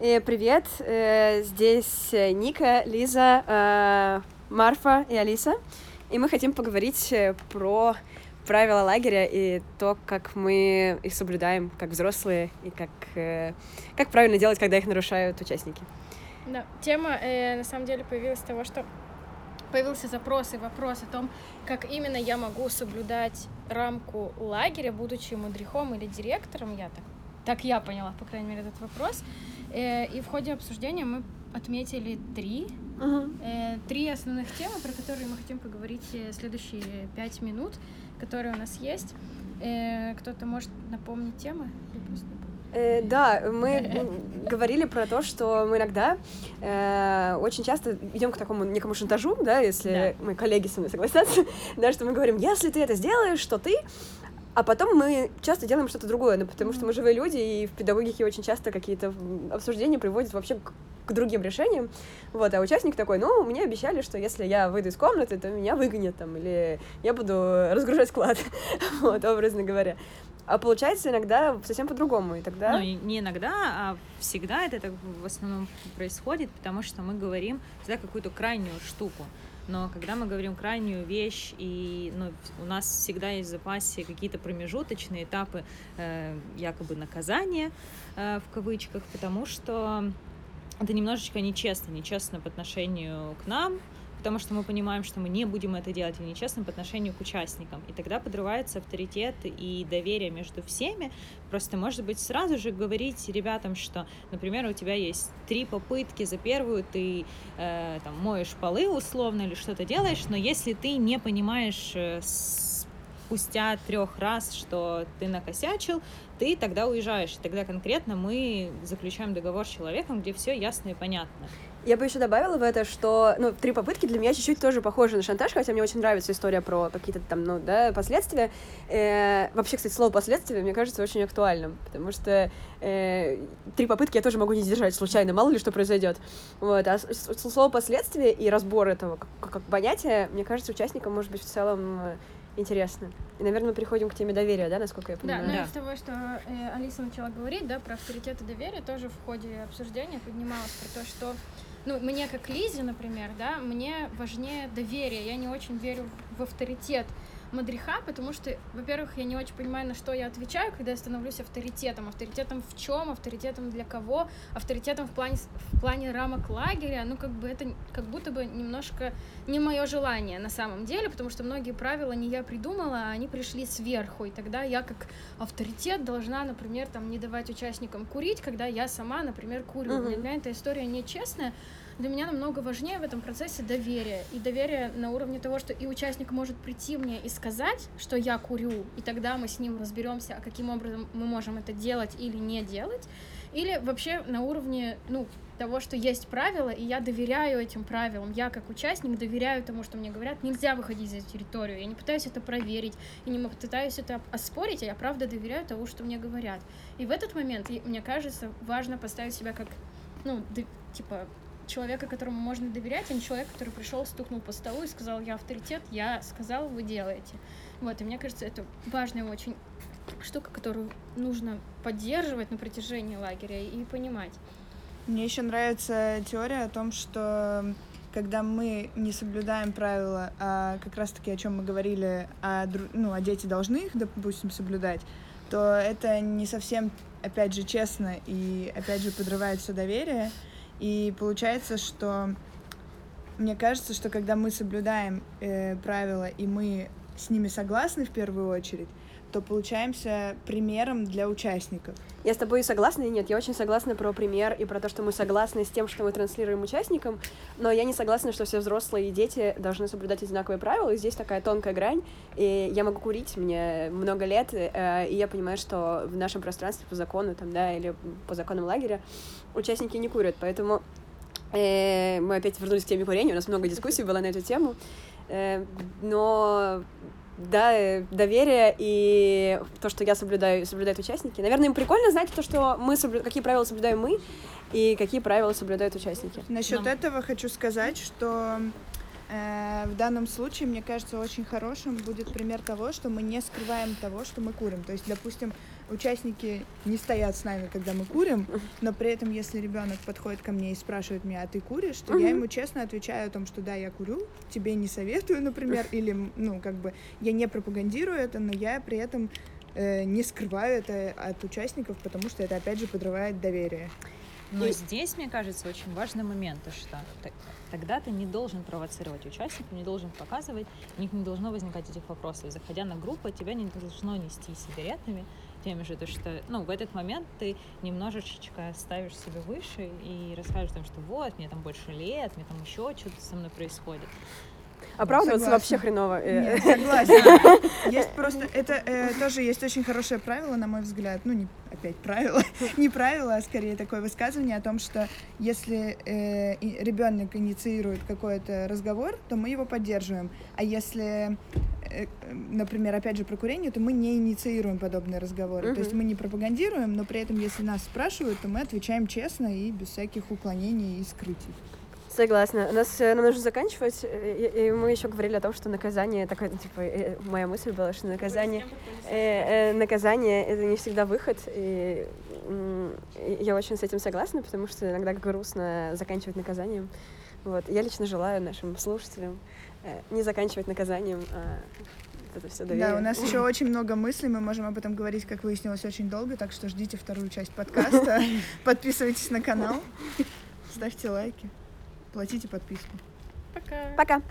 И привет, э, здесь Ника, Лиза, э, Марфа и Алиса. И мы хотим поговорить э, про правила лагеря и то, как мы их соблюдаем, как взрослые, и как, как правильно делать, когда их нарушают участники. Да, тема э, на самом деле появилась с того, что появился запрос и вопрос о том, как именно я могу соблюдать рамку лагеря, будучи мудрехом или директором, я так, так я поняла, по крайней мере, этот вопрос. Э, и в ходе обсуждения мы отметили три, uh-huh. три основных темы, про которые мы хотим поговорить следующие пять минут, которые у нас есть. Кто-то может напомнить темы? Э, да, мы говорили про то, что мы иногда э, очень часто идем к такому некому шантажу, да, если да. мои коллеги со мной согласятся, да, что мы говорим, если ты это сделаешь, что ты а потом мы часто делаем что-то другое, ну, потому что мы живые люди, и в педагогике очень часто какие-то обсуждения приводят вообще к, к другим решениям. Вот, а участник такой, ну, мне обещали, что если я выйду из комнаты, то меня выгонят там, или я буду разгружать склад, вот, образно говоря. А получается иногда совсем по-другому, и тогда... Ну, не иногда, а всегда это так в основном происходит, потому что мы говорим всегда какую-то крайнюю штуку но когда мы говорим крайнюю вещь, и ну, у нас всегда есть в запасе какие-то промежуточные этапы э, якобы наказания, э, в кавычках, потому что это немножечко нечестно, нечестно по отношению к нам, потому что мы понимаем, что мы не будем это делать и нечестным по отношению к участникам. И тогда подрывается авторитет и доверие между всеми. Просто, может быть, сразу же говорить ребятам, что, например, у тебя есть три попытки, за первую ты э, там, моешь полы условно или что-то делаешь, но если ты не понимаешь э, спустя трех раз, что ты накосячил, ты тогда уезжаешь. И тогда конкретно мы заключаем договор с человеком, где все ясно и понятно. Я бы еще добавила в это, что, ну, три попытки для меня чуть-чуть тоже похожи на шантаж, хотя мне очень нравится история про какие-то там, ну, да, последствия. Э, вообще, кстати, слово последствия мне кажется очень актуальным, потому что э, три попытки я тоже могу не сдержать случайно, мало ли что произойдет. Вот, а слово последствия и разбор этого как, как понятия, мне кажется, участникам может быть в целом интересно. И, наверное, мы переходим к теме доверия, да, насколько я понимаю? Да, ну да. из того, что э, Алиса начала говорить, да, про авторитет и доверие, тоже в ходе обсуждения поднималось про то, что ну, мне как Лизе, например, да, мне важнее доверие. Я не очень верю в авторитет мадриха, потому что, во-первых, я не очень понимаю, на что я отвечаю, когда я становлюсь авторитетом. Авторитетом в чем? Авторитетом для кого? Авторитетом в плане, в плане рамок лагеря. Ну, как бы это как будто бы немножко не мое желание на самом деле, потому что многие правила не я придумала, а они пришли сверху. И тогда я как авторитет должна, например, там не давать участникам курить, когда я сама, например, курю. Uh-huh. Для меня эта история нечестная для меня намного важнее в этом процессе доверие. И доверие на уровне того, что и участник может прийти мне и сказать, что я курю, и тогда мы с ним разберемся, а каким образом мы можем это делать или не делать. Или вообще на уровне, ну, того, что есть правила, и я доверяю этим правилам. Я, как участник, доверяю тому, что мне говорят, нельзя выходить за территорию. Я не пытаюсь это проверить, и не пытаюсь это оспорить, а я правда доверяю тому, что мне говорят. И в этот момент, мне кажется, важно поставить себя как, ну, типа, человека, которому можно доверять, а не человек, который пришел, стукнул по столу и сказал, я авторитет, я сказал, вы делаете. Вот, и мне кажется, это важная очень штука, которую нужно поддерживать на протяжении лагеря и понимать. Мне еще нравится теория о том, что когда мы не соблюдаем правила, а как раз-таки о чем мы говорили, а, ну, а дети должны их, допустим, соблюдать, то это не совсем, опять же, честно и, опять же, подрывает все доверие. И получается, что мне кажется, что когда мы соблюдаем э, правила и мы с ними согласны в первую очередь, то получаемся примером для участников. Я с тобой согласна и нет. Я очень согласна про пример и про то, что мы согласны с тем, что мы транслируем участникам, но я не согласна, что все взрослые и дети должны соблюдать одинаковые правила. И здесь такая тонкая грань. И я могу курить, мне много лет, э, и я понимаю, что в нашем пространстве по закону там, да, или по законам лагеря участники не курят. Поэтому мы опять вернулись к теме курения. У нас много дискуссий было на эту тему. Э, но да, э, доверие и то, что я соблюдаю, соблюдают участники. Наверное, им прикольно знать то, что мы соблю... какие правила соблюдаем мы и какие правила соблюдают участники. Насчет Но. этого хочу сказать, что э, в данном случае, мне кажется, очень хорошим будет пример того, что мы не скрываем того, что мы курим. То есть, допустим, участники не стоят с нами, когда мы курим, но при этом, если ребенок подходит ко мне и спрашивает меня, а ты куришь, то я ему честно отвечаю о том, что да, я курю, тебе не советую, например, или, ну, как бы, я не пропагандирую это, но я при этом э, не скрываю это от участников, потому что это, опять же, подрывает доверие. Но и... здесь, мне кажется, очень важный момент, что тогда ты не должен провоцировать участников, не должен показывать, у них не должно возникать этих вопросов. Заходя на группу, тебя не должно нести сигаретами, теми же, то что, ну, в этот момент ты немножечко ставишь себя выше и расскажешь там, что вот, мне там больше лет, мне там еще что-то со мной происходит. Оправдываться вообще хреново. Э. Нет, согласна. Есть просто, это э, тоже есть очень хорошее правило, на мой взгляд, ну, не опять правило, не правило, а скорее такое высказывание о том, что если э, ребенок инициирует какой-то разговор, то мы его поддерживаем. А если, например, опять же про курение, то мы не инициируем подобные разговоры. То есть мы не пропагандируем, но при этом, если нас спрашивают, то мы отвечаем честно и без всяких уклонений и скрытий. Согласна. У нас э, нам нужно заканчивать, э, и, и мы еще говорили о том, что наказание такое, типа, э, моя мысль была, что наказание, э, э, наказание это не всегда выход, и, и я очень с этим согласна, потому что иногда грустно заканчивать наказанием. Вот. Я лично желаю нашим слушателям э, не заканчивать наказанием, а это все доверие. Да, у нас еще очень много мыслей, мы можем об этом говорить, как выяснилось, очень долго, так что ждите вторую часть подкаста, подписывайтесь на канал, ставьте лайки. Платите подписку. Пока. Пока.